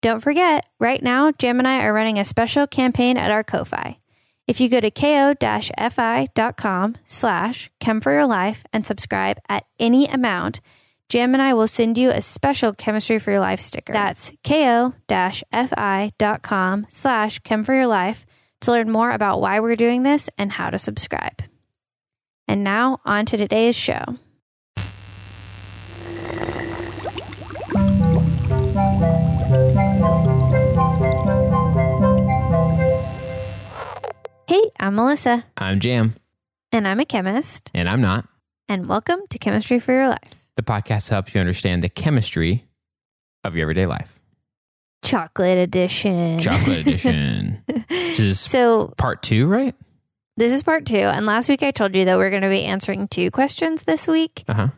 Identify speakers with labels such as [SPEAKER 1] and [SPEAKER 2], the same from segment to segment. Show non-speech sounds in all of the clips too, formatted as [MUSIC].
[SPEAKER 1] Don't forget, right now, Jam and I are running a special campaign at our Ko-Fi. If you go to ko-fi.com slash chem for your life and subscribe at any amount, Jam and I will send you a special Chemistry for Your Life sticker. That's ko-fi.com slash chem for your life to learn more about why we're doing this and how to subscribe. And now, on to today's show. Hey, I'm Melissa,
[SPEAKER 2] I'm Jam,
[SPEAKER 1] and I'm a chemist,
[SPEAKER 2] and I'm not.
[SPEAKER 1] and welcome to Chemistry for Your Life.
[SPEAKER 2] The podcast helps you understand the chemistry of your everyday life.
[SPEAKER 1] Chocolate edition.
[SPEAKER 2] Chocolate edition, [LAUGHS] which is
[SPEAKER 1] So,
[SPEAKER 2] part two, right?
[SPEAKER 1] this is part two. And last week I told you that we're going to be answering two questions this week.
[SPEAKER 2] Uh huh.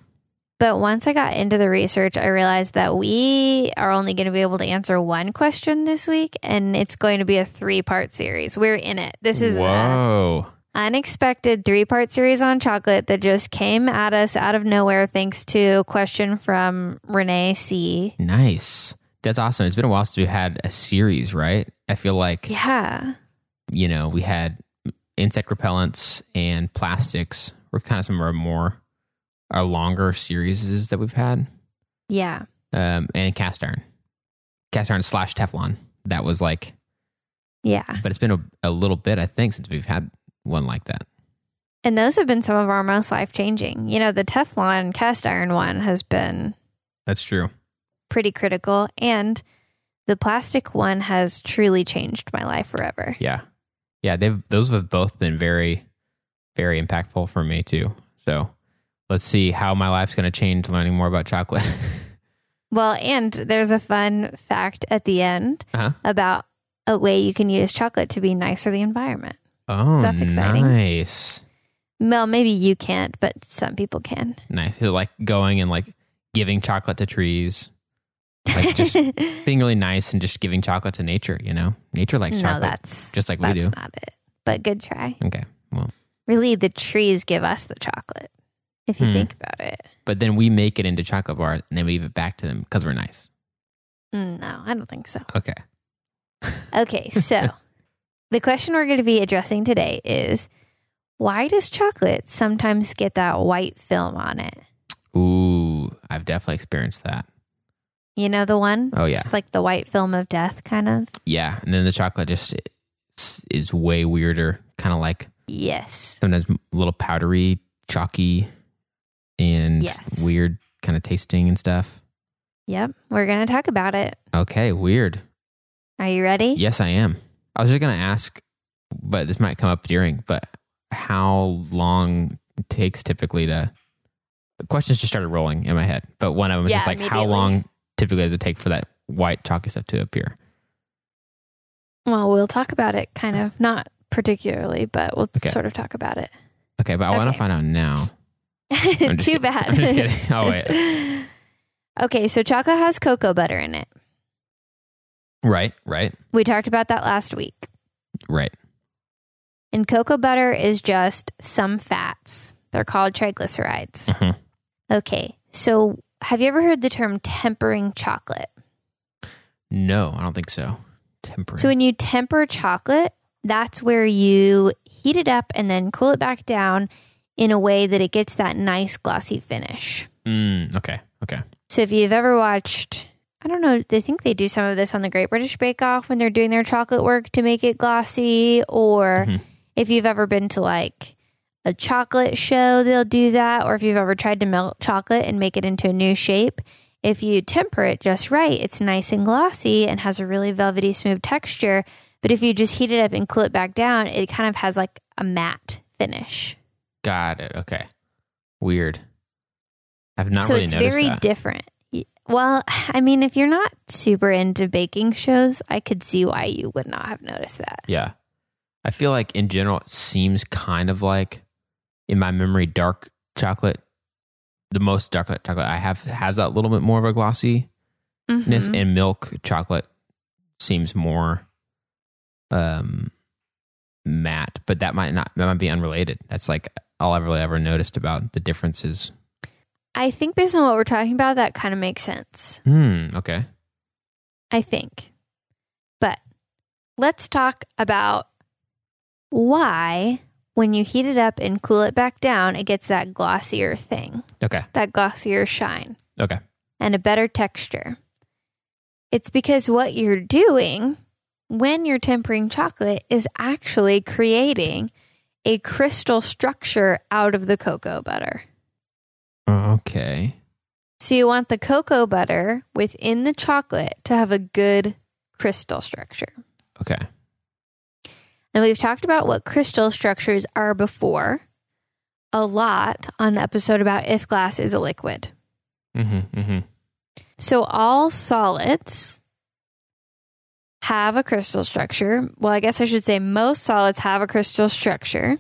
[SPEAKER 1] But once I got into the research, I realized that we are only going to be able to answer one question this week, and it's going to be a three part series. We're in it. This is an
[SPEAKER 2] Whoa.
[SPEAKER 1] unexpected three part series on chocolate that just came at us out of nowhere thanks to a question from Renee C.
[SPEAKER 2] Nice. That's awesome. It's been a while since we've had a series, right? I feel like,
[SPEAKER 1] Yeah.
[SPEAKER 2] you know, we had insect repellents and plastics were kind of some of our more, our longer series that we've had.
[SPEAKER 1] Yeah.
[SPEAKER 2] Um, and cast iron. Cast iron slash Teflon. That was like,
[SPEAKER 1] Yeah.
[SPEAKER 2] but it's been a, a little bit, I think, since we've had one like that.
[SPEAKER 1] And those have been some of our most life changing. You know, the Teflon cast iron one has been
[SPEAKER 2] That's true.
[SPEAKER 1] pretty critical, and the plastic one has truly changed my life forever.
[SPEAKER 2] Yeah. Yeah, they've those have both been very very impactful for me too. So, let's see how my life's going to change learning more about chocolate. [LAUGHS]
[SPEAKER 1] Well, and there's a fun fact at the end
[SPEAKER 2] uh-huh.
[SPEAKER 1] about a way you can use chocolate to be nice for the environment.
[SPEAKER 2] Oh,
[SPEAKER 1] That's exciting.
[SPEAKER 2] Nice.
[SPEAKER 1] Well, maybe you can't, but some people can.
[SPEAKER 2] Nice. So like going and like giving chocolate to trees. Like just [LAUGHS] being really nice and just giving chocolate to nature, you know? Nature likes
[SPEAKER 1] no,
[SPEAKER 2] chocolate.
[SPEAKER 1] that's
[SPEAKER 2] just like we
[SPEAKER 1] that's
[SPEAKER 2] do.
[SPEAKER 1] not it. But good try.
[SPEAKER 2] Okay. Well,
[SPEAKER 1] Really, the trees give us the chocolate. If you
[SPEAKER 2] Hmm.
[SPEAKER 1] think about it.
[SPEAKER 2] but then we make it into chocolate bars and then we give it back to them because we're nice.
[SPEAKER 1] Mm, No, I don't think so.
[SPEAKER 2] Okay.
[SPEAKER 1] Okay, [LAUGHS] so the question we're going to be addressing today is why does chocolate sometimes get that white film on it?
[SPEAKER 2] Ooh, I've definitely experienced that.
[SPEAKER 1] You know the one?
[SPEAKER 2] Oh, yeah.
[SPEAKER 1] It's like the white film of death, kind of.
[SPEAKER 2] Yeah, and then the chocolate just is, is way weirder, kind of like
[SPEAKER 1] Yes.
[SPEAKER 2] sometimes a little powdery, chalky, and
[SPEAKER 1] Yes.
[SPEAKER 2] weird kind of tasting and stuff.
[SPEAKER 1] Yep. We're going to talk about it.
[SPEAKER 2] Okay, weird.
[SPEAKER 1] Are you ready?
[SPEAKER 2] Yes, I am. I was just gonna ask, but this might come up during. But how long it takes typically to? Questions just started rolling in my head, but one of them was
[SPEAKER 1] Yeah,
[SPEAKER 2] just like, how long typically does it take for that white chalky stuff to appear?
[SPEAKER 1] Well, we'll talk about it kind of, not particularly, but we'll
[SPEAKER 2] Okay.
[SPEAKER 1] sort of talk about it.
[SPEAKER 2] Okay, but I want to find out now. [LAUGHS] [LAUGHS]
[SPEAKER 1] Too
[SPEAKER 2] kidding.
[SPEAKER 1] bad.
[SPEAKER 2] I'm just kidding. Oh, wait. [LAUGHS]
[SPEAKER 1] Okay, so chocolate has cocoa butter in it.
[SPEAKER 2] Right, right,
[SPEAKER 1] We talked about that last week.
[SPEAKER 2] right.
[SPEAKER 1] And cocoa butter is just some fats. They're called triglycerides.
[SPEAKER 2] Mhm.
[SPEAKER 1] Okay, so have you ever heard the term tempering chocolate?
[SPEAKER 2] No, I don't think so. Tempering.
[SPEAKER 1] So when you temper chocolate, that's where you heat it up and then cool it back down in a way that it gets that nice glossy finish.
[SPEAKER 2] Mm, okay, okay.
[SPEAKER 1] So if you've ever watched, I don't know, they think they do some of this on the Great British Bake Off when they're doing their chocolate work to make it glossy, or
[SPEAKER 2] Mhm.
[SPEAKER 1] if you've ever been to like a chocolate show, they'll do that, or if you've ever tried to melt chocolate and make it into a new shape. If you temper it just right, it's nice and glossy and has a really velvety, smooth texture. But if you just heat it up and cool it back down, it kind of has like a matte finish.
[SPEAKER 2] Got it. Okay. Weird. I've not
[SPEAKER 1] so
[SPEAKER 2] really
[SPEAKER 1] it's very
[SPEAKER 2] that.
[SPEAKER 1] different. Well, [SIGHS] I mean, if you're not super into baking shows, I could see why you would not have noticed that.
[SPEAKER 2] Yeah. I feel like in general it seems kind of like in my memory dark chocolate the most dark chocolate I have has that little bit more of a glossiness
[SPEAKER 1] Mhm.
[SPEAKER 2] and milk chocolate seems more um matte, but that might not that might be unrelated. That's like all I've really ever noticed about the differences.
[SPEAKER 1] I think based on what we're talking about, that kind of makes sense.
[SPEAKER 2] Hmm, okay.
[SPEAKER 1] I think. But let's talk about why, when you heat it up and cool it back down, it gets that glossier thing,
[SPEAKER 2] Okay.
[SPEAKER 1] that glossier shine,
[SPEAKER 2] Okay.
[SPEAKER 1] and a better texture. It's because what you're doing when you're tempering chocolate is actually creating a crystal structure out of the cocoa butter.
[SPEAKER 2] Okay.
[SPEAKER 1] So you want the cocoa butter within the chocolate to have a good crystal structure.
[SPEAKER 2] Okay.
[SPEAKER 1] And we've talked about what crystal structures are before a lot on the episode about if glass is a liquid.
[SPEAKER 2] Mm-hmm. Mm-hmm.
[SPEAKER 1] So all solids have a crystal structure. Well, I guess I should say most solids have a crystal structure.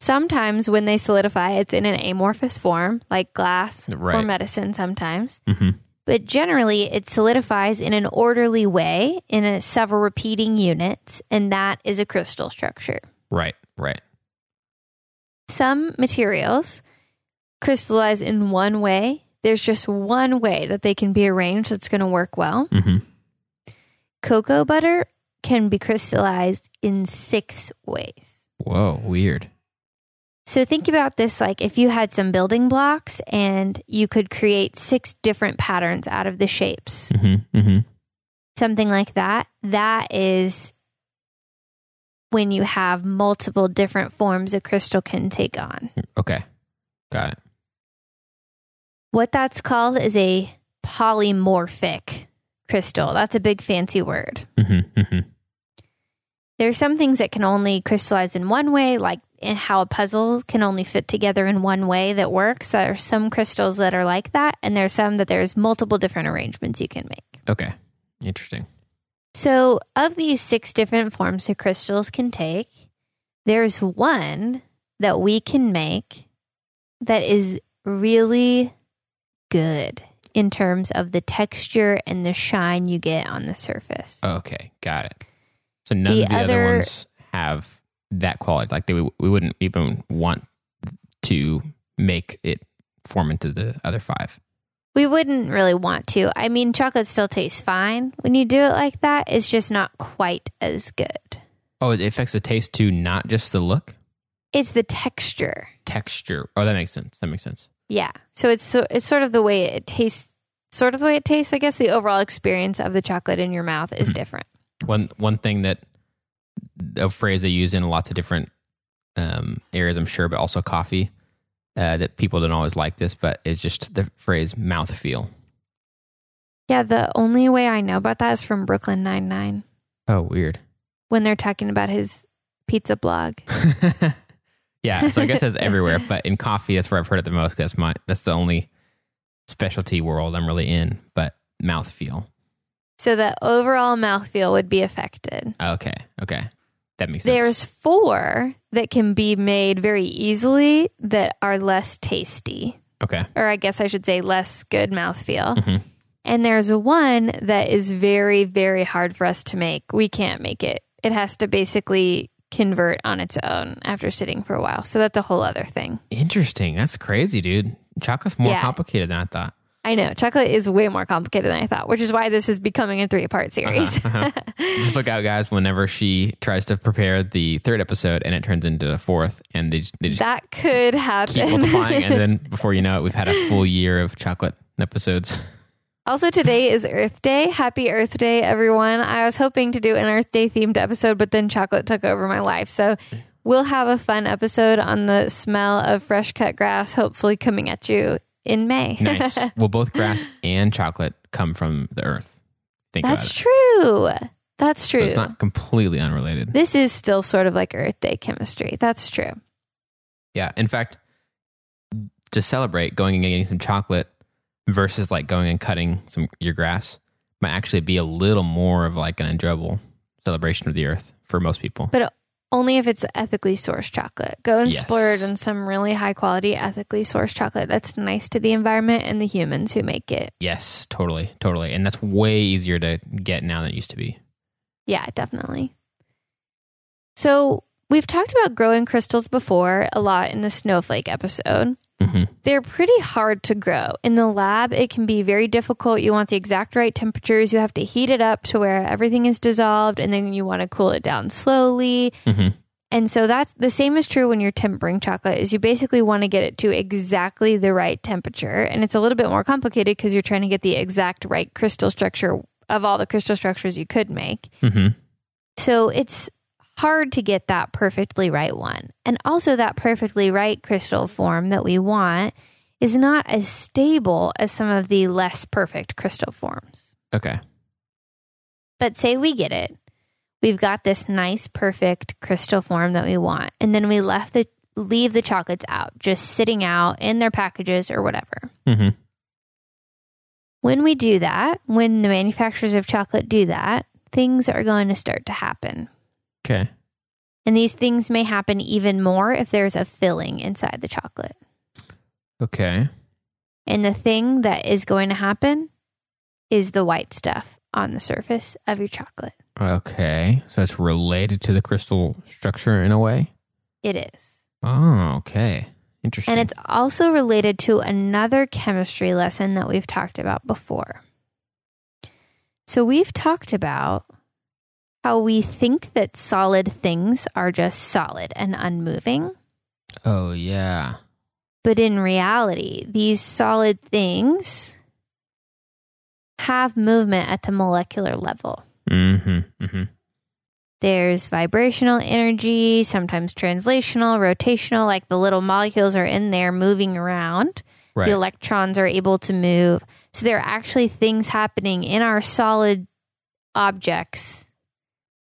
[SPEAKER 1] Sometimes when they solidify, it's in an amorphous form, like glass or medicine sometimes.
[SPEAKER 2] Mm-hmm.
[SPEAKER 1] But generally, it solidifies in an orderly way in a several repeating units, and that is a crystal structure.
[SPEAKER 2] Right. Right.
[SPEAKER 1] Some materials crystallize in one way. There's just one way that they can be arranged that's going to work well.
[SPEAKER 2] Mm-hmm.
[SPEAKER 1] Cocoa butter can be crystallized in six ways.
[SPEAKER 2] Whoa. Weird.
[SPEAKER 1] So think about this like if you had some building blocks and you could create six different patterns out of the shapes,
[SPEAKER 2] Mm-hmm. Mm-hmm.
[SPEAKER 1] something like that. That is when you have multiple different forms a crystal can take on.
[SPEAKER 2] Okay. Got it.
[SPEAKER 1] What that's called is a polymorphic crystal. That's a big fancy word.
[SPEAKER 2] Mm-hmm. Mm-hmm.
[SPEAKER 1] There's some things that can only crystallize in one way, like how a puzzle can only fit together in one way that works. There are some crystals that are like that, and there's some that there's multiple different arrangements you can make.
[SPEAKER 2] Okay. Interesting.
[SPEAKER 1] So, of these six different forms that crystals can take, there's one that we can make that is really good in terms of the texture and the shine you get on the surface.
[SPEAKER 2] Okay. Got it. So none
[SPEAKER 1] The
[SPEAKER 2] of the other,
[SPEAKER 1] other-
[SPEAKER 2] ones have that quality. Like they, we wouldn't even want to make it form into the other five.
[SPEAKER 1] We wouldn't really want to. I mean, chocolate still tastes fine when you do it like that. It's just not quite as good.
[SPEAKER 2] Oh, it affects the taste too, not just the look,
[SPEAKER 1] It's the texture.
[SPEAKER 2] texture. Oh, that makes sense. That makes sense.
[SPEAKER 1] Yeah. So it's so it's sort of the way it tastes sort of the way it tastes. I guess the overall experience of the chocolate in your mouth is
[SPEAKER 2] Mhm.
[SPEAKER 1] different.
[SPEAKER 2] One one thing that a phrase they use in lots of different um, areas, I'm sure, but also coffee. Uh, that people don't always like this, but it's just the phrase mouth feel.
[SPEAKER 1] Yeah, the only way I know about that is from Brooklyn Nine Nine.
[SPEAKER 2] Oh, weird.
[SPEAKER 1] when they're talking about his pizza blog. [LAUGHS]
[SPEAKER 2] yeah, so I guess that's [LAUGHS] everywhere, but in coffee, that's where I've heard it the most. That's my that's the only specialty world I'm really in. But mouthfeel.
[SPEAKER 1] So the overall mouthfeel would be affected.
[SPEAKER 2] Okay, okay, that makes sense.
[SPEAKER 1] There's four that can be made very easily that are less tasty.
[SPEAKER 2] okay,
[SPEAKER 1] or I guess I should say less good mouthfeel.
[SPEAKER 2] Mhm.
[SPEAKER 1] And there's one that is very, very hard for us to make. We can't make it. It has to basically convert on its own after sitting for a while. So that's a whole other thing.
[SPEAKER 2] interesting. That's crazy, dude. Chocolate's more
[SPEAKER 1] Yeah.
[SPEAKER 2] complicated than I thought.
[SPEAKER 1] I know chocolate is way more complicated than I thought, which is why this is becoming a three part series.
[SPEAKER 2] Uh-huh, [LAUGHS] Just look out, guys. Whenever she tries to prepare the third episode and it turns into the fourth, and they, they just
[SPEAKER 1] that could
[SPEAKER 2] keep
[SPEAKER 1] happen.
[SPEAKER 2] multiplying, and then [LAUGHS] before you know it, we've had a full year of chocolate episodes.
[SPEAKER 1] Also, today is Earth Day. Happy Earth Day, everyone. I was hoping to do an Earth Day themed episode, but then chocolate took over my life. So we'll have a fun episode on the smell of fresh cut grass, hopefully coming at you in May.
[SPEAKER 2] Nice. [LAUGHS] well, both grass and chocolate come from the earth. Think
[SPEAKER 1] That's true. That's.
[SPEAKER 2] So
[SPEAKER 1] true.
[SPEAKER 2] it's not completely unrelated.
[SPEAKER 1] this is still sort of like Earth Day chemistry. That's true.
[SPEAKER 2] Yeah. In fact, to celebrate going and getting some chocolate versus like going and cutting some your grass might actually be a little more of like an enjoyable celebration of the earth for most people.
[SPEAKER 1] But only if it's ethically sourced chocolate. Go and
[SPEAKER 2] Yes.
[SPEAKER 1] splurge on some really high quality, ethically sourced chocolate that's nice to the environment and the humans who make it.
[SPEAKER 2] Yes, totally, totally. And that's way easier to get now than it used to be.
[SPEAKER 1] Yeah, definitely. So we've talked about growing crystals before a lot in the snowflake episode.
[SPEAKER 2] Hmm
[SPEAKER 1] They're pretty hard to grow. In the lab, it can be very difficult. You want the exact right temperatures. You have to heat it up to where everything is dissolved, and then you want to cool it down slowly.
[SPEAKER 2] hmm
[SPEAKER 1] And so that's the same is true when you're tempering chocolate is you basically want to get it to exactly the right temperature. And it's a little bit more complicated because you're trying to get the exact right crystal structure of all the crystal structures you could make.
[SPEAKER 2] hmm
[SPEAKER 1] So it's hard to get that perfectly right one. And also that perfectly right crystal form that we want is not as stable as some of the less perfect crystal forms.
[SPEAKER 2] Okay.
[SPEAKER 1] But say we get it. We've got this nice perfect crystal form that we want and then we left the leave the chocolates out, just sitting out in their packages or whatever.
[SPEAKER 2] hmm
[SPEAKER 1] When we do that, when the manufacturers of chocolate do that, things are going to start to happen.
[SPEAKER 2] Okay.
[SPEAKER 1] And these things may happen even more if there's a filling inside the chocolate.
[SPEAKER 2] Okay.
[SPEAKER 1] And the thing that is going to happen is the white stuff on the surface of your chocolate.
[SPEAKER 2] Okay. So it's related to the crystal structure in a way.
[SPEAKER 1] It is.
[SPEAKER 2] Oh, okay. Interesting.
[SPEAKER 1] And it's also related to another chemistry lesson that we've talked about before. So we've talked about how we think that solid things are just solid and unmoving.
[SPEAKER 2] oh yeah.
[SPEAKER 1] But in reality, these solid things have movement at the molecular level.
[SPEAKER 2] Mm-hmm. Mm-hmm.
[SPEAKER 1] There's vibrational energy, sometimes translational, rotational, like the little molecules are in there moving around.
[SPEAKER 2] Right.
[SPEAKER 1] The electrons are able to move. So there are actually things happening in our solid objects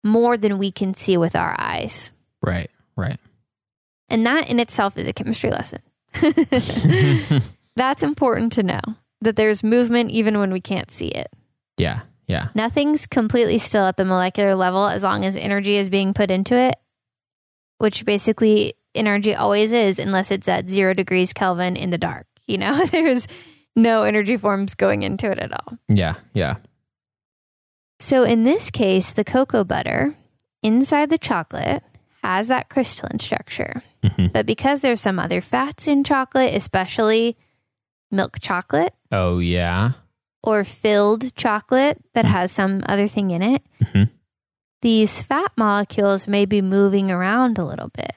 [SPEAKER 1] more than we can see with our eyes.
[SPEAKER 2] right. Right.
[SPEAKER 1] And that in itself is a chemistry lesson. [LAUGHS] [LAUGHS] That's important to know that there's movement even when we can't see it.
[SPEAKER 2] yeah. Yeah.
[SPEAKER 1] Nothing's completely still at the molecular level as long as energy is being put into it, which basically energy always is unless it's at zero degrees Kelvin in the dark. You know, [LAUGHS] there's no energy forms going into it at all.
[SPEAKER 2] Yeah. Yeah.
[SPEAKER 1] So in this case, the cocoa butter inside the chocolate has that crystalline structure.
[SPEAKER 2] hmm
[SPEAKER 1] But because there's some other fats in chocolate, especially milk chocolate
[SPEAKER 2] Oh yeah.
[SPEAKER 1] or filled chocolate that has some other thing in it,
[SPEAKER 2] Mhm.
[SPEAKER 1] these fat molecules may be moving around a little bit.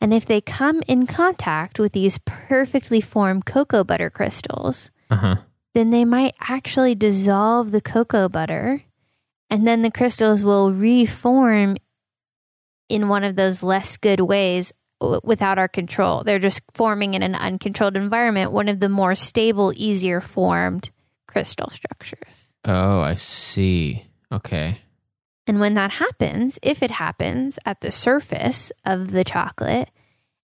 [SPEAKER 1] And if they come in contact with these perfectly formed cocoa butter crystals,
[SPEAKER 2] Uh huh.
[SPEAKER 1] then they might actually dissolve the cocoa butter and then the crystals will reform in one of those less good ways w- without our control. They're just forming in an uncontrolled environment, one of the more stable, easier formed crystal structures.
[SPEAKER 2] Oh, I see. Okay.
[SPEAKER 1] And when that happens, if it happens at the surface of the chocolate,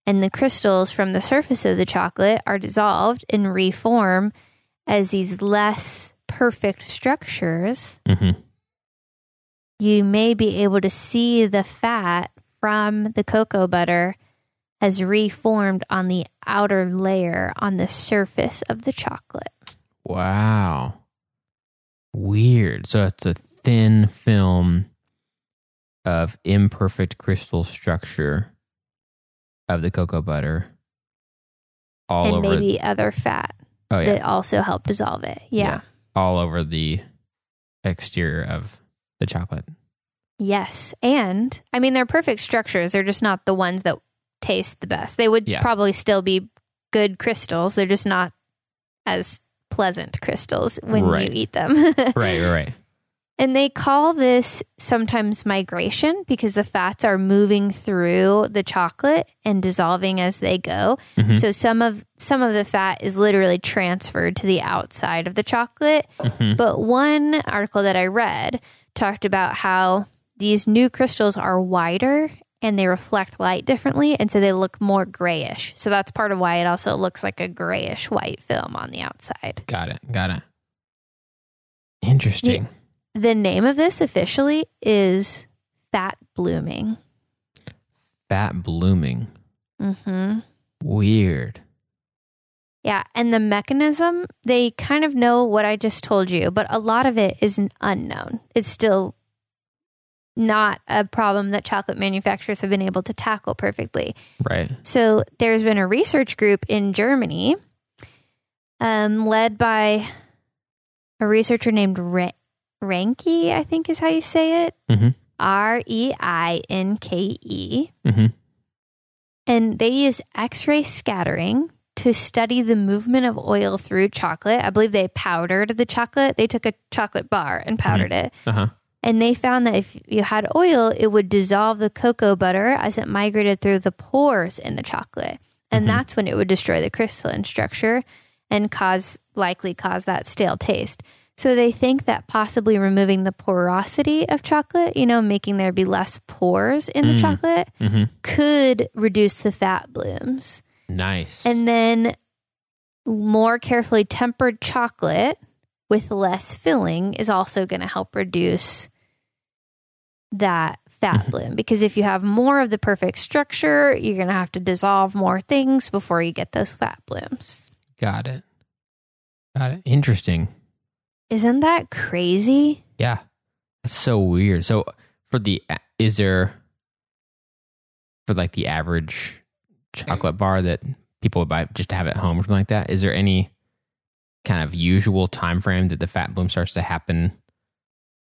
[SPEAKER 1] and the crystals from the surface of the chocolate are dissolved and reform as these less perfect structures,
[SPEAKER 2] hmm
[SPEAKER 1] you may be able to see the fat from the cocoa butter has reformed on the outer layer on the surface of the chocolate.
[SPEAKER 2] Wow. Weird. So it's a thin film of imperfect crystal structure of the cocoa butter all
[SPEAKER 1] and
[SPEAKER 2] over
[SPEAKER 1] maybe other fat
[SPEAKER 2] oh yeah,
[SPEAKER 1] that also help dissolve it. yeah.
[SPEAKER 2] all over the exterior of the chocolate.
[SPEAKER 1] Yes. And I mean, they're perfect structures. They're just not the ones that taste the best. They would
[SPEAKER 2] Yeah.
[SPEAKER 1] probably still be good crystals. They're just not as pleasant crystals when
[SPEAKER 2] Right.
[SPEAKER 1] you eat them. [LAUGHS]
[SPEAKER 2] Right, right, right.
[SPEAKER 1] and they call this sometimes migration because the fats are moving through the chocolate and dissolving as they go.
[SPEAKER 2] Mhm.
[SPEAKER 1] So some of some of the fat is literally transferred to the outside of the chocolate.
[SPEAKER 2] Mhm.
[SPEAKER 1] But one article that I read talked about how these new crystals are wider and they reflect light differently. And so they look more grayish. So that's part of why it also looks like a grayish white film on the outside.
[SPEAKER 2] Got it. Got it. Interesting.
[SPEAKER 1] The name of this officially is fat blooming.
[SPEAKER 2] Fat blooming.
[SPEAKER 1] hmm
[SPEAKER 2] Weird.
[SPEAKER 1] Yeah. And the mechanism, they kind of know what I just told you, but a lot of it is unknown. It's still not a problem that chocolate manufacturers have been able to tackle perfectly.
[SPEAKER 2] Right.
[SPEAKER 1] So there's been a research group in Germany, um, led by a researcher named Re- Reinke, I think is how you say it.
[SPEAKER 2] Mhm.
[SPEAKER 1] R E I N K E.
[SPEAKER 2] Mm-hmm.
[SPEAKER 1] And they use X ray scattering to study the movement of oil through chocolate. I believe they powdered the chocolate. They took a chocolate bar and powdered it.
[SPEAKER 2] Uh huh.
[SPEAKER 1] And they found that if you had oil, it would dissolve the cocoa butter as it migrated through the pores in the chocolate. And that's when it would destroy the crystalline structure and cause, likely cause that stale taste. So they think that possibly removing the porosity of chocolate, you know, making there be less pores in the
[SPEAKER 2] Mm.
[SPEAKER 1] chocolate,
[SPEAKER 2] Mm-hmm.
[SPEAKER 1] could reduce the fat blooms.
[SPEAKER 2] Nice.
[SPEAKER 1] And then more carefully tempered chocolate with less filling is also going to help reduce that fat mm-hmm. bloom because if you have more of the perfect structure, you're going to have to dissolve more things before you get those fat blooms.
[SPEAKER 2] got it. Got it. Interesting.
[SPEAKER 1] Isn't that crazy?
[SPEAKER 2] Yeah. That's so weird. So for the is there for like the average chocolate bar that people would buy just to have at home or something like that, is there any kind of usual time frame that the fat bloom starts to happen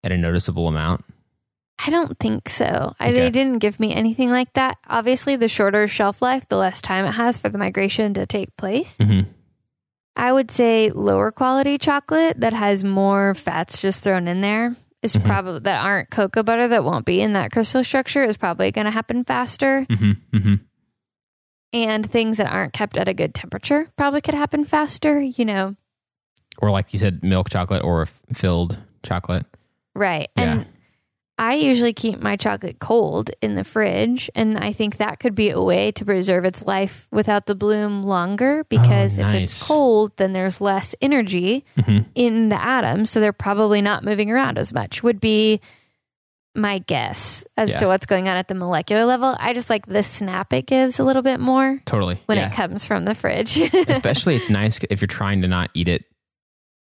[SPEAKER 2] at a noticeable amount?
[SPEAKER 1] I don't think so. I, they didn't give me anything like that. Obviously, the shorter shelf life, the less time it has for the migration to take place.
[SPEAKER 2] Mm-hmm.
[SPEAKER 1] I would say lower quality chocolate that has more fats just thrown in there is
[SPEAKER 2] Mhm.
[SPEAKER 1] probably that aren't cocoa butter that won't be in that crystal structure is probably going to happen faster.
[SPEAKER 2] Mm-hmm.
[SPEAKER 1] And things that aren't kept at a good temperature probably could happen faster, you know.
[SPEAKER 2] Or like you said, milk chocolate or f- filled chocolate.
[SPEAKER 1] Right.
[SPEAKER 2] Yeah.
[SPEAKER 1] And I usually keep my chocolate cold in the fridge. And I think that could be a way to preserve its life without the bloom longer because if
[SPEAKER 2] nice.
[SPEAKER 1] it's cold, then there's less energy
[SPEAKER 2] Mm-hmm.
[SPEAKER 1] in the atoms. So they're probably not moving around as much, would be my guess as
[SPEAKER 2] Yeah.
[SPEAKER 1] to what's going on at the molecular level. I just like the snap it gives a little bit more
[SPEAKER 2] Totally.
[SPEAKER 1] when
[SPEAKER 2] yeah.
[SPEAKER 1] it comes from the fridge. [LAUGHS]
[SPEAKER 2] Especially it's nice if you're trying to not eat it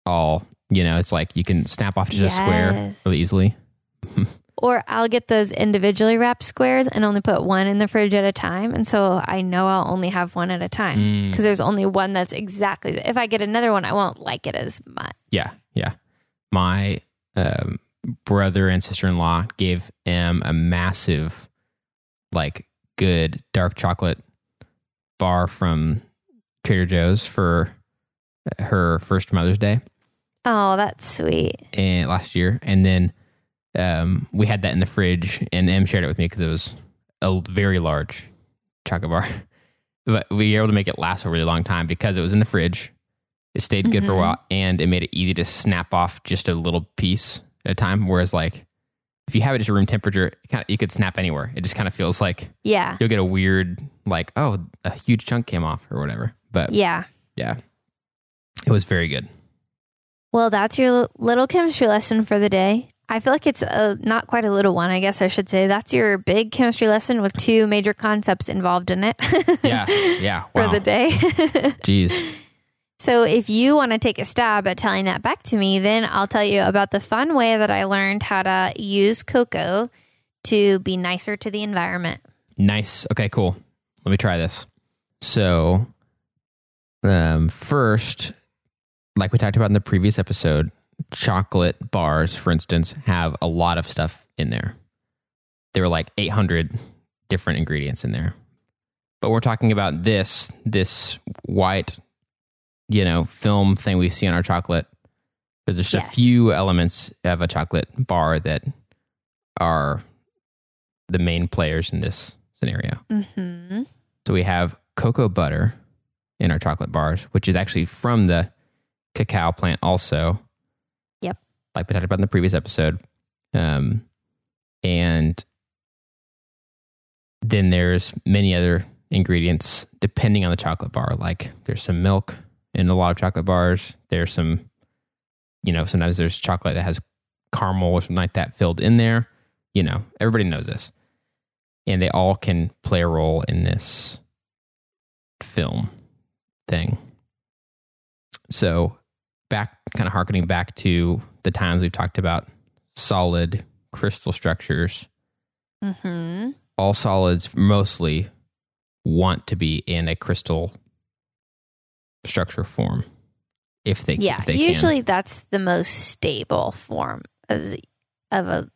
[SPEAKER 2] all. You know, it's like you can snap off just a square really easily. [LAUGHS]
[SPEAKER 1] Or I'll get those individually wrapped squares and only put one in the fridge at a time. And so I know I'll only have one at a time
[SPEAKER 2] Mm,
[SPEAKER 1] because there's only one that's exactly. If I get another one, I won't like it as much.
[SPEAKER 2] yeah, yeah. My um, brother and sister in law gave Em a massive, like, good dark chocolate bar from Trader Joe's for her first Mother's Day.
[SPEAKER 1] Oh, that's sweet.
[SPEAKER 2] and last year, and then um, we had that in the fridge, and Em shared it with me because it was a very large chocolate bar. [LAUGHS] But we were able to make it last a really long time because it was in the fridge. It stayed good for a
[SPEAKER 1] Mhm.
[SPEAKER 2] while, and it made it easy to snap off just a little piece at a time. Whereas, like, if you have it at your room temperature, it kind of, you could snap anywhere. It just kind of feels like
[SPEAKER 1] Yeah.
[SPEAKER 2] you'll get a weird, like, oh, a huge chunk came off or whatever. But
[SPEAKER 1] Yeah.
[SPEAKER 2] yeah, it was very good.
[SPEAKER 1] Well, that's your little chemistry lesson for the day. I feel like it's a, not quite a little one, I guess I should say. That's your big chemistry lesson with two major concepts involved in it. [LAUGHS]
[SPEAKER 2] Yeah, yeah.
[SPEAKER 1] for the day. [LAUGHS]
[SPEAKER 2] Jeez.
[SPEAKER 1] So, if you want to take a stab at telling that back to me, then I'll tell you about the fun way that I learned how to use cocoa to be nicer to the environment.
[SPEAKER 2] Nice. Okay, cool. Let me try this. So, um, first, like we talked about in the previous episode, chocolate bars, for instance, have a lot of stuff in there. There are like 800 different ingredients in there. But we're talking about this, this white, you know, film thing we see on our chocolate. There's just a few elements of a chocolate bar that are the main players in this scenario.
[SPEAKER 1] Mm-hmm.
[SPEAKER 2] So we have cocoa butter in our chocolate bars, which is actually from the cacao plant also.
[SPEAKER 1] Yep.
[SPEAKER 2] Like we talked about in the previous episode. Um, and then there's many other ingredients depending on the chocolate bar. Like there's some milk in a lot of chocolate bars. There's some, you know, sometimes there's chocolate that has caramel or something like that filled in there. You know, everybody knows this. And they all can play a role in this film thing. So, back kind of harkening back to the times we've talked about solid crystal structures
[SPEAKER 1] Mm-hmm.
[SPEAKER 2] all solids mostly want to be in a crystal structure form if they
[SPEAKER 1] Yeah.
[SPEAKER 2] if they
[SPEAKER 1] Usually that's the most stable form as, of a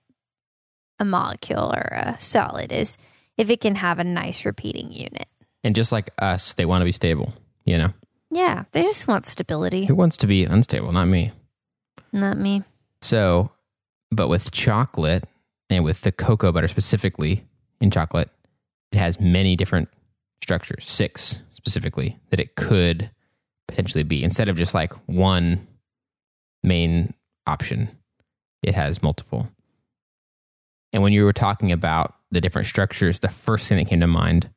[SPEAKER 1] a molecule or a solid is if it can have a nice repeating unit.
[SPEAKER 2] and just like us they want to be stable you know
[SPEAKER 1] Yeah, they just want stability.
[SPEAKER 2] who wants to be unstable not me
[SPEAKER 1] Not me.
[SPEAKER 2] so but with chocolate and with the cocoa butter specifically in chocolate it has many different structures six specifically that it could potentially be instead of just like one main option it has multiple and when you were talking about the different structures the first thing that came to mind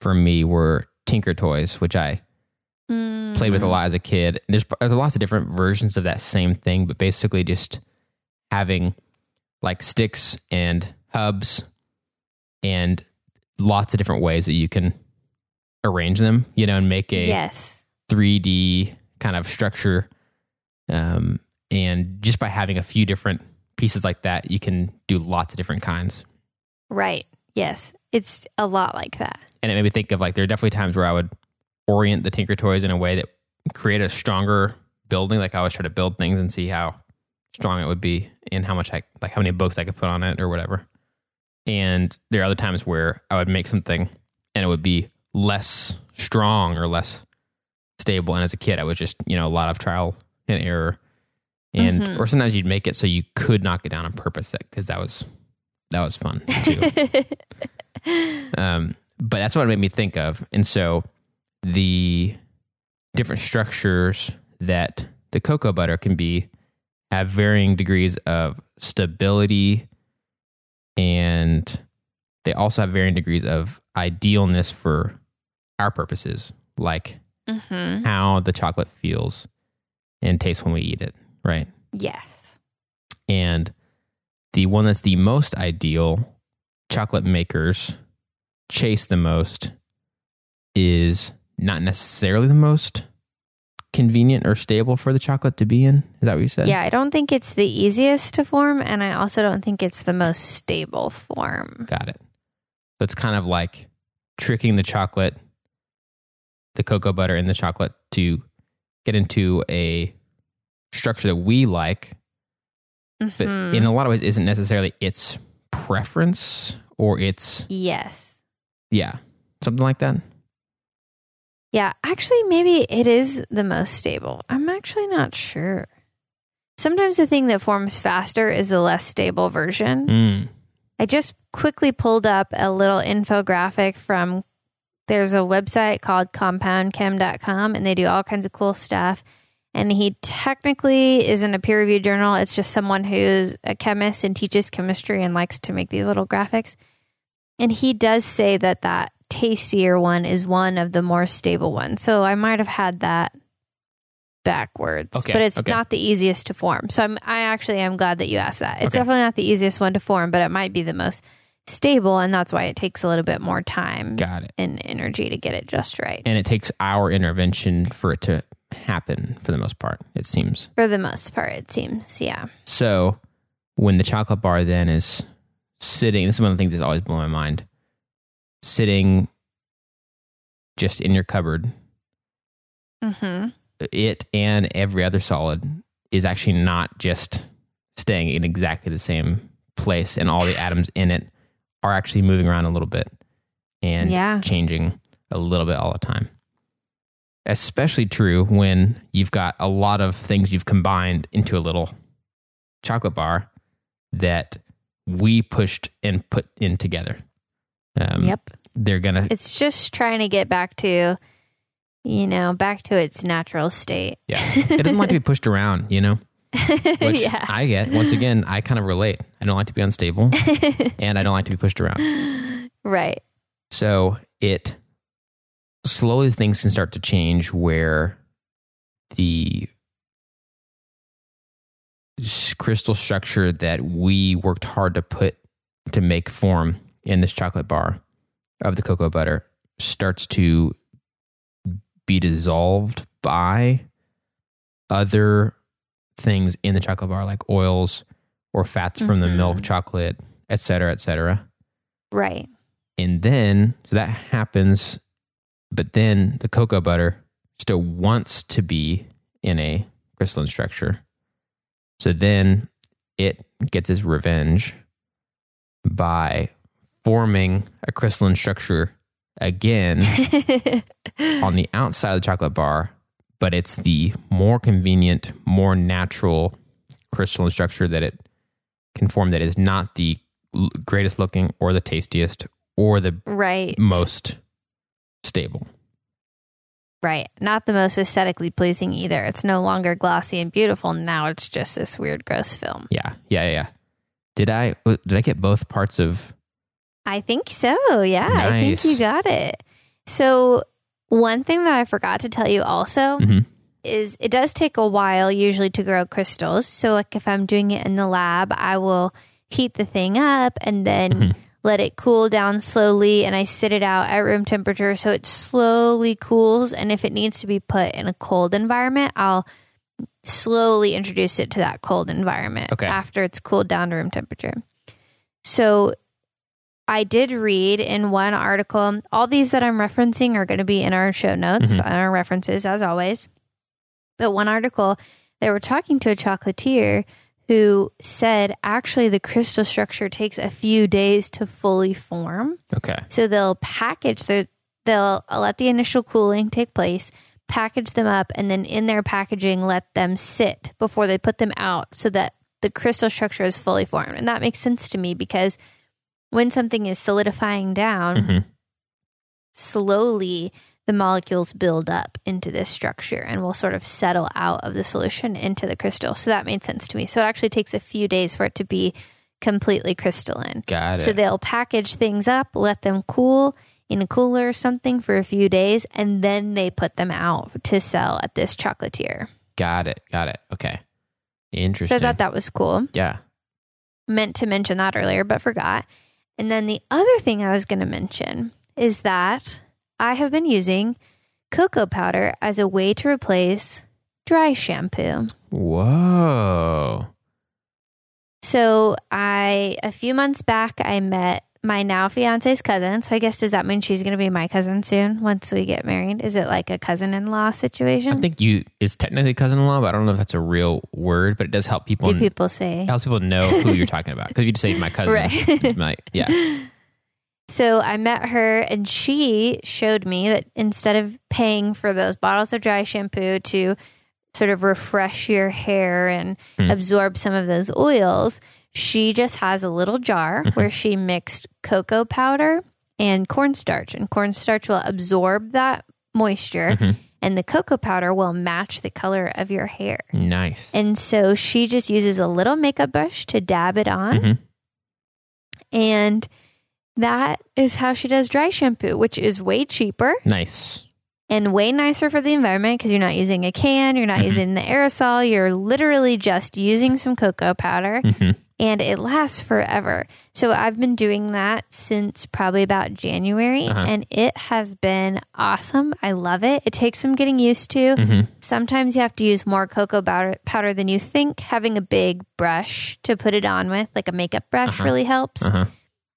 [SPEAKER 2] for me were tinker toys which i played with a
[SPEAKER 1] Mm.
[SPEAKER 2] lot as a kid. There's there's lots of different versions of that same thing, but basically just having like sticks and hubs and lots of different ways that you can arrange them, you know, and make a
[SPEAKER 1] Yes.
[SPEAKER 2] 3D kind of structure. Um, and just by having a few different pieces like that, you can do lots of different kinds.
[SPEAKER 1] Right. Yes. It's a lot like that.
[SPEAKER 2] And it made me think of like there are definitely times where I would orient the Tinker Toys in a way that create a stronger building. Like I always try to build things and see how strong it would be and how much I like how many books I could put on it or whatever. And there are other times where I would make something and it would be less strong or less stable. And as a kid, I was just, you know, a lot of trial and error. And
[SPEAKER 1] Mhm.
[SPEAKER 2] or sometimes you'd make it so you could knock it down on purpose because that was that was fun too. [LAUGHS] Um, but that's what it made me think of. And so the different structures that the cocoa butter can be have varying degrees of stability and they also have varying degrees of idealness for our purposes, like
[SPEAKER 1] hmm
[SPEAKER 2] how the chocolate feels and tastes when we eat it, right?
[SPEAKER 1] Yes.
[SPEAKER 2] And the one that's the most ideal, chocolate makers chase the most, is not necessarily the most convenient or stable for the chocolate to be in. Is that what you said?
[SPEAKER 1] Yeah, I don't think it's the easiest to form, and I also don't think it's the most stable form.
[SPEAKER 2] Got it. So it's kind of like tricking the chocolate, the cocoa butter and the chocolate to get into a structure that we like, but
[SPEAKER 1] Mhm.
[SPEAKER 2] in a lot of ways isn't necessarily its preference or its
[SPEAKER 1] yes.
[SPEAKER 2] Yeah, something like that.
[SPEAKER 1] Yeah, actually, maybe it is the most stable. I'm actually not sure. Sometimes the thing that forms faster is the less stable version.
[SPEAKER 2] Mm.
[SPEAKER 1] I just quickly pulled up a little infographic from there's a website called compoundchem.com and they do all kinds of cool stuff. And he technically isn't a peer reviewed journal. It's just someone who's a chemist and teaches chemistry and likes to make these little graphics. And he does say that that tastier one is one of the more stable ones. So I might have had that backwards,
[SPEAKER 2] Okay,
[SPEAKER 1] but it's
[SPEAKER 2] okay.
[SPEAKER 1] not the easiest to form. So I'm, I actually am glad that you asked that. It's
[SPEAKER 2] Okay.
[SPEAKER 1] definitely not the easiest one to form, but it might be the most stable, and that's why it takes a little bit more time
[SPEAKER 2] Got it.
[SPEAKER 1] and energy to get it just right.
[SPEAKER 2] And it takes our intervention for it to happen for the most part, it seems.
[SPEAKER 1] For the most part, it seems. Yeah.
[SPEAKER 2] So when the chocolate bar then is sitting, this is one of the things that's always blown my mind, sitting just in your cupboard,
[SPEAKER 1] Mm-hmm.
[SPEAKER 2] it and every other solid is actually not just staying in exactly the same place, and all the atoms in it are actually moving around a little bit and
[SPEAKER 1] Yeah.
[SPEAKER 2] changing a little bit all the time. Especially true when you've got a lot of things you've combined into a little chocolate bar that we pushed and put in together. Um,
[SPEAKER 1] yep.
[SPEAKER 2] They're gonna
[SPEAKER 1] It's just trying to get back to, you know, back to its natural state.
[SPEAKER 2] yeah. It doesn't want to be [LAUGHS] pushed around, you know. [LAUGHS] which
[SPEAKER 1] yeah.
[SPEAKER 2] I get. Once again, I kind of relate. I don't like to be unstable [LAUGHS] and I don't like to be pushed around.
[SPEAKER 1] right.
[SPEAKER 2] So it slowly things can start to change where the crystal structure that we worked hard to put to make form in this chocolate bar of the cocoa butter starts to be dissolved by other things in the chocolate bar like oils or fats from the milk
[SPEAKER 1] Mhm.
[SPEAKER 2] chocolate et cetera et cetera
[SPEAKER 1] Right.
[SPEAKER 2] And then, so that happens, but then the cocoa butter still wants to be in a crystalline structure. So then it gets its revenge by forming a crystalline structure again [LAUGHS] on the outside of the chocolate bar, but it's the more convenient, more natural crystalline structure that it can form that is not the greatest looking or the tastiest or the
[SPEAKER 1] right.
[SPEAKER 2] most stable.
[SPEAKER 1] Right. Not the most aesthetically pleasing either. It's no longer glossy and beautiful. Now it's just this weird, gross film.
[SPEAKER 2] Yeah, yeah, yeah. Did I did I get both parts of
[SPEAKER 1] I think so. Yeah. I think you got it. So, one thing that I forgot to tell you also
[SPEAKER 2] Mhm.
[SPEAKER 1] is it does take a while usually to grow crystals. So, like if I'm doing it in the lab, I will heat the thing up and then
[SPEAKER 2] Mhm.
[SPEAKER 1] let it cool down slowly and I sit it out at room temperature so it slowly cools and if it needs to be put in a cold environment, I'll slowly introduce it to that cold environment
[SPEAKER 2] Okay.
[SPEAKER 1] after it's cooled down to room temperature. So I did read in one article, all these that I'm referencing are going to be in our show notes,
[SPEAKER 2] Mhm.
[SPEAKER 1] and our references as always. But one article, they were talking to a chocolatier who said actually the crystal structure takes a few days to fully form.
[SPEAKER 2] Okay.
[SPEAKER 1] So they'll package their they'll let the initial cooling take place, package them up, and then in their packaging let them sit before they put them out so that the crystal structure is fully formed. And that makes sense to me because when something is solidifying down,
[SPEAKER 2] Mhm.
[SPEAKER 1] slowly the molecules build up into this structure and will sort of settle out of the solution into the crystal. So that made sense to me. So it actually takes a few days for it to be completely crystalline.
[SPEAKER 2] Got it.
[SPEAKER 1] So they'll package things up, let them cool in a cooler or something for a few days, and then they put them out to sell at this chocolatier.
[SPEAKER 2] Got it. Got it. Okay.
[SPEAKER 1] So
[SPEAKER 2] Interesting.
[SPEAKER 1] I thought that was cool.
[SPEAKER 2] yeah.
[SPEAKER 1] Meant to mention that earlier, but forgot. And then the other thing I was going to mention is that I have been using cocoa powder as a way to replace dry shampoo.
[SPEAKER 2] Whoa.
[SPEAKER 1] So I a few months back I met my now fiance's cousin. So I guess does that mean she's going to be my cousin soon once we get married? Is it like a cousin-in-law situation?
[SPEAKER 2] I think you it's technically cousin-in-law, but I don't know if that's a real word, but it does help people.
[SPEAKER 1] Do people say?
[SPEAKER 2] it helps people know who you're talking about because you just say my [LAUGHS] cousin.
[SPEAKER 1] Right.
[SPEAKER 2] Like, yeah. [LAUGHS]
[SPEAKER 1] So I met her and she showed me that instead of paying for those bottles of dry shampoo to sort of refresh your hair and
[SPEAKER 2] Hmm.
[SPEAKER 1] absorb some of those oils, she just has a little jar
[SPEAKER 2] Mm-hmm.
[SPEAKER 1] where she mixed cocoa powder and cornstarch, and cornstarch will absorb that moisture,
[SPEAKER 2] Mhm.
[SPEAKER 1] and the cocoa powder will match the color of your hair.
[SPEAKER 2] Nice.
[SPEAKER 1] And so she just uses a little makeup brush to dab it on.
[SPEAKER 2] Mhm.
[SPEAKER 1] And that is how she does dry shampoo, which is way cheaper
[SPEAKER 2] Nice.
[SPEAKER 1] and way nicer for the environment because you're not using a can, you're not
[SPEAKER 2] Mhm.
[SPEAKER 1] using the aerosol, you're literally just using some cocoa powder
[SPEAKER 2] Mhm.
[SPEAKER 1] And it lasts forever. So I've been doing that since probably about January
[SPEAKER 2] Uh-huh.
[SPEAKER 1] and it has been awesome. I love it. It takes some getting used to.
[SPEAKER 2] Mhm.
[SPEAKER 1] Sometimes you have to use more cocoa powder, powder than you think. Having a big brush to put it on with, like a makeup brush,
[SPEAKER 2] Uh-huh.
[SPEAKER 1] really helps.
[SPEAKER 2] Uh-huh.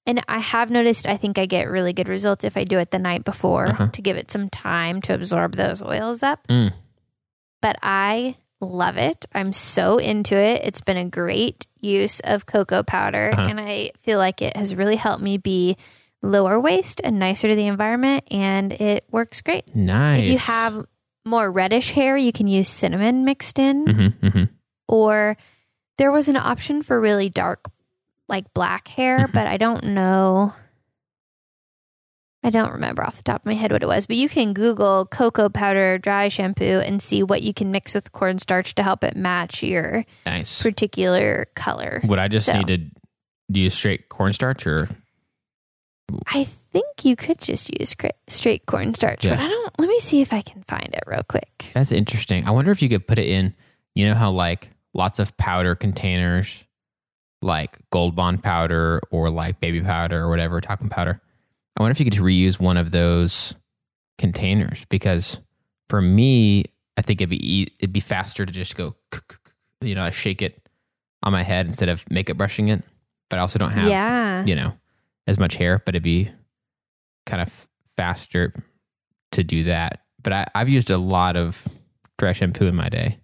[SPEAKER 1] And I have noticed, I think I get really good results if I do it the night before
[SPEAKER 2] Uh-huh.
[SPEAKER 1] to give it some time to absorb those oils up.
[SPEAKER 2] Mm.
[SPEAKER 1] But I love it. I'm so into it. It's been a great use of cocoa powder.
[SPEAKER 2] Uh-huh.
[SPEAKER 1] And I feel like it has really helped me be lower waste and nicer to the environment. And it works great.
[SPEAKER 2] Nice.
[SPEAKER 1] If you have more reddish hair, you can use cinnamon mixed in
[SPEAKER 2] Mhm. Mhm.
[SPEAKER 1] or there was an option for really dark like black hair
[SPEAKER 2] Mhm.
[SPEAKER 1] but i don't know i don't remember off the top of my head what it was but you can google cocoa powder dry shampoo and see what you can mix with cornstarch to help it match your
[SPEAKER 2] Nice.
[SPEAKER 1] particular color
[SPEAKER 2] Would I just
[SPEAKER 1] So-
[SPEAKER 2] need to use straight cornstarch or
[SPEAKER 1] i think you could just use straight cornstarch but i don't let me see if i can find it real quick
[SPEAKER 2] That's interesting. I wonder if you could put it in, you know how like lots of powder containers, like gold bond powder or like baby powder or whatever, talcum powder. I wonder if you could just reuse one of those containers because for me, I think it'd be it'd be faster to just go, you know, I shake it on my head instead of makeup brushing it. But I also don't have,
[SPEAKER 1] yeah
[SPEAKER 2] you know, as much hair, but it'd be kind of faster to do that. But I, I've used a lot of dry shampoo in my day.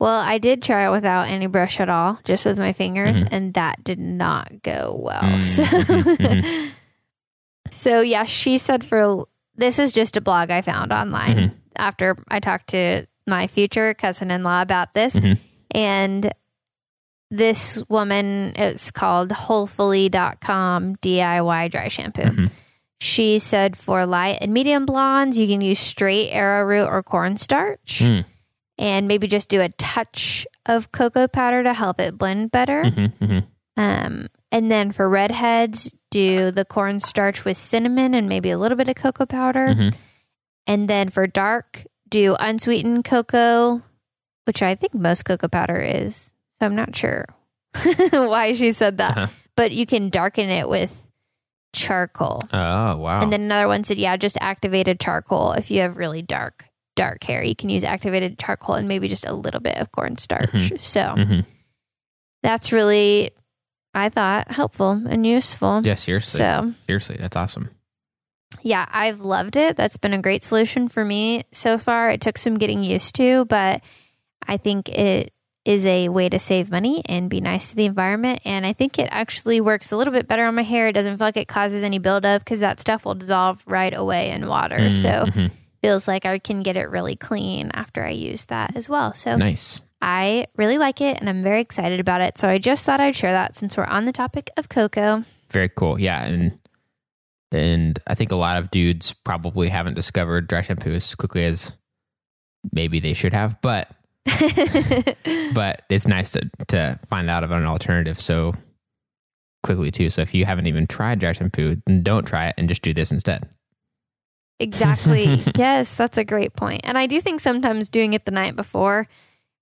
[SPEAKER 1] Well, I did try it without any brush at all, just with my fingers,
[SPEAKER 2] Mhm.
[SPEAKER 1] and that did not go well.
[SPEAKER 2] Mm,
[SPEAKER 1] So, [LAUGHS] so yeah, she said for this is just a blog I found online
[SPEAKER 2] Mhm.
[SPEAKER 1] after I talked to my future cousin in law about this,
[SPEAKER 2] Mhm.
[SPEAKER 1] and this woman it's called wholefully.com DIY dry shampoo.
[SPEAKER 2] Mhm.
[SPEAKER 1] She said for light and medium blondes, you can use straight arrowroot or cornstarch.
[SPEAKER 2] Mm,
[SPEAKER 1] and maybe just do a touch of cocoa powder to help it blend better.
[SPEAKER 2] mhm, mhm.
[SPEAKER 1] Um, and then for redheads, do the cornstarch with cinnamon and maybe a little bit of cocoa powder.
[SPEAKER 2] Mhm.
[SPEAKER 1] And then for dark, do unsweetened cocoa, which I think most cocoa powder is. So I'm not sure [LAUGHS] why she said that.
[SPEAKER 2] Uh-huh.
[SPEAKER 1] But you can darken it with charcoal.
[SPEAKER 2] Oh wow!
[SPEAKER 1] And then another one said, yeah, just activated charcoal. If you have really dark, dark hair, you can use activated charcoal and maybe just a little bit of cornstarch.
[SPEAKER 2] Mhm.
[SPEAKER 1] So
[SPEAKER 2] Mhm.
[SPEAKER 1] that's really, I thought, helpful and useful.
[SPEAKER 2] yeah, seriously,
[SPEAKER 1] So
[SPEAKER 2] seriously, that's awesome.
[SPEAKER 1] yeah, I've loved it. That's been a great solution for me so far. It took some getting used to, but I think it is a way to save money and be nice to the environment. And I think it actually works a little bit better on my hair. It doesn't feel like it causes any buildup because that stuff will dissolve right away in water.
[SPEAKER 2] Mm,
[SPEAKER 1] So. Feels like I can get it really clean after I use that as well. So
[SPEAKER 2] nice.
[SPEAKER 1] I really like it and I'm very excited about it. So I just thought I'd share that since we're on the topic of cocoa.
[SPEAKER 2] Very cool. Yeah, and and I think a lot of dudes probably haven't discovered dry shampoo as quickly as maybe they should have, but [LAUGHS] but it's nice to to find out about an alternative so quickly too. So if you haven't even tried dry shampoo, then don't try it and just do this instead.
[SPEAKER 1] Exactly. [LAUGHS] yes, that's a great point. And I do think sometimes doing it the night before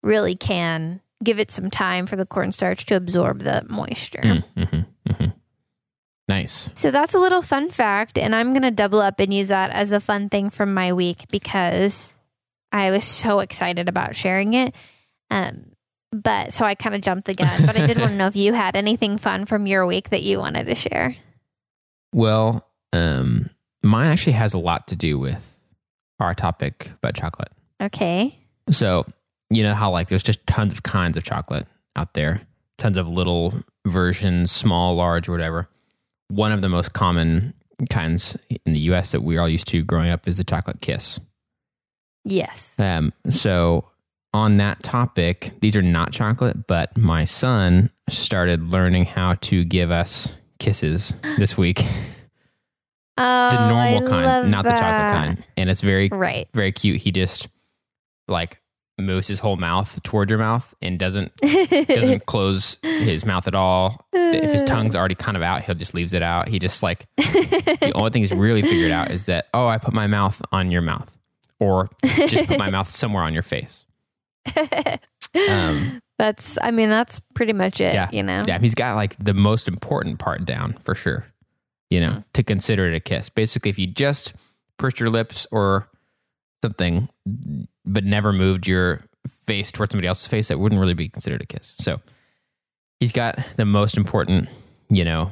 [SPEAKER 1] really can give it some time for the cornstarch to absorb the moisture.
[SPEAKER 2] Mm, mhm, mhm. Nice.
[SPEAKER 1] So that's a little fun fact, and I'm going to double up and use that as the fun thing from my week because I was so excited about sharing it. Um, but so I kind of jumped the gun, but I did want to [LAUGHS] know if you had anything fun from your week that you wanted to share.
[SPEAKER 2] Well, um, mine actually has a lot to do with our topic about chocolate.
[SPEAKER 1] Okay.
[SPEAKER 2] So, you know how like there's just tons of kinds of chocolate out there, tons of little versions, small, large, whatever. One of the most common kinds in the US that we're all used to growing up is the chocolate kiss.
[SPEAKER 1] Yes.
[SPEAKER 2] Um, so, on that topic, these are not chocolate, but my son started learning how to give us kisses this week. [LAUGHS]
[SPEAKER 1] Oh,
[SPEAKER 2] the normal
[SPEAKER 1] I
[SPEAKER 2] kind, not the chocolate kind. And it's very
[SPEAKER 1] Right.
[SPEAKER 2] very cute. He just like moves his whole mouth toward your mouth and doesn't doesn't [LAUGHS] close his mouth at all. If his tongue's already kind of out, he'll just leaves it out. He just like the only thing he's [LAUGHS] really figured out is that oh, I put my mouth on your mouth, or just put my mouth somewhere on your face. [LAUGHS] Um,
[SPEAKER 1] that's, I mean, that's pretty much it,
[SPEAKER 2] Yeah.
[SPEAKER 1] you know?
[SPEAKER 2] yeah, he's got like the most important part down for sure. You know, mm-hmm. to consider it a kiss. Basically, if you just pursed your lips or something, but never moved your face towards somebody else's face, that wouldn't really be considered a kiss. So he's got the most important, you know,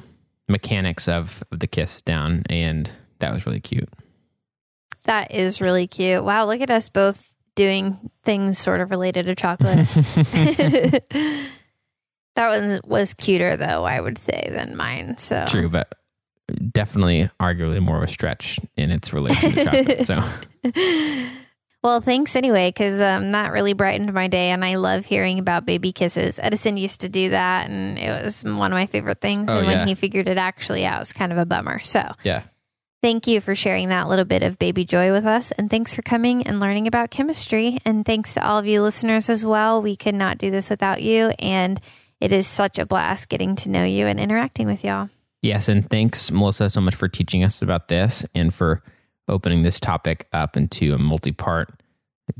[SPEAKER 2] mechanics of, of the kiss down, and that was really cute.
[SPEAKER 1] That is really cute. Wow, look at us both doing things sort of related to chocolate. [LAUGHS] [LAUGHS] that one was cuter, though, I would say, than mine. So
[SPEAKER 2] True, but definitely arguably more of a stretch in its relation to chocolate. So [LAUGHS]
[SPEAKER 1] well, thanks anyway, because um, that really brightened my day, and I love hearing about baby kisses. Edison used to do that, and it was one of my favorite things.
[SPEAKER 2] Oh,
[SPEAKER 1] and when
[SPEAKER 2] yeah.
[SPEAKER 1] he figured it actually out, it was kind of a bummer. So
[SPEAKER 2] yeah.
[SPEAKER 1] Thank you for sharing that little bit of baby joy with us. And thanks for coming and learning about chemistry. And thanks to all of you listeners as well. We could not do this without you. And it is such a blast getting to know you and interacting with y'all.
[SPEAKER 2] Yes, and thanks, Melissa, so much for teaching us about this and for opening this topic up into a multi part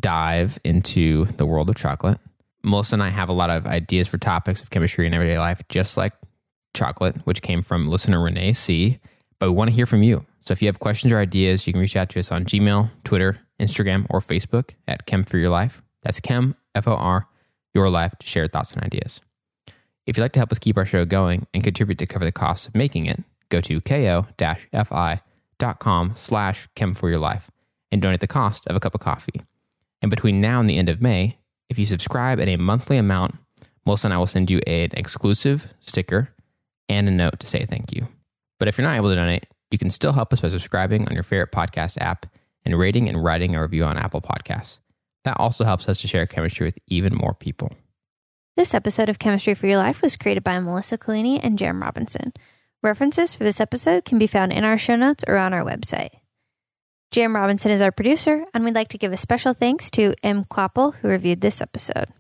[SPEAKER 2] dive into the world of chocolate. Melissa and I have a lot of ideas for topics of chemistry in everyday life, just like chocolate, which came from listener Renee C. But we want to hear from you. So if you have questions or ideas, you can reach out to us on Gmail, Twitter, Instagram, or Facebook at Chem for Your Life. That's Chem, F O R, Your Life, to share thoughts and ideas. If you'd like to help us keep our show going and contribute to cover the costs of making it, go to ko-fi.com slash chem for your life and donate the cost of a cup of coffee. And between now and the end of May, if you subscribe at a monthly amount, Melissa and I will send you an exclusive sticker and a note to say thank you. But if you're not able to donate, you can still help us by subscribing on your favorite podcast app and rating and writing a review on Apple Podcasts. That also helps us to share chemistry with even more people.
[SPEAKER 1] This episode of Chemistry for Your Life was created by Melissa Collini and Jerem Robinson. References for this episode can be found in our show notes or on our website. Jerem Robinson is our producer, and we'd like to give a special thanks to M. Quapple, who reviewed this episode.